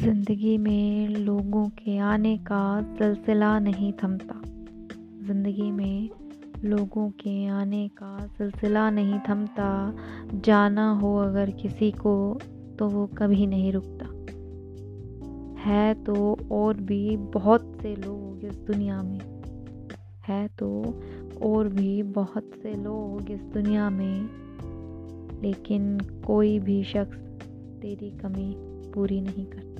ज़िंदगी में लोगों के आने का सिलसिला नहीं थमता। ज़िंदगी में लोगों के आने का सिलसिला नहीं थमता। जाना हो अगर किसी को तो वो कभी नहीं रुकता। है तो और भी बहुत से लोग इस दुनिया में। है तो और भी बहुत से लोग इस दुनिया में। लेकिन कोई भी शख्स तेरी कमी पूरी नहीं करता।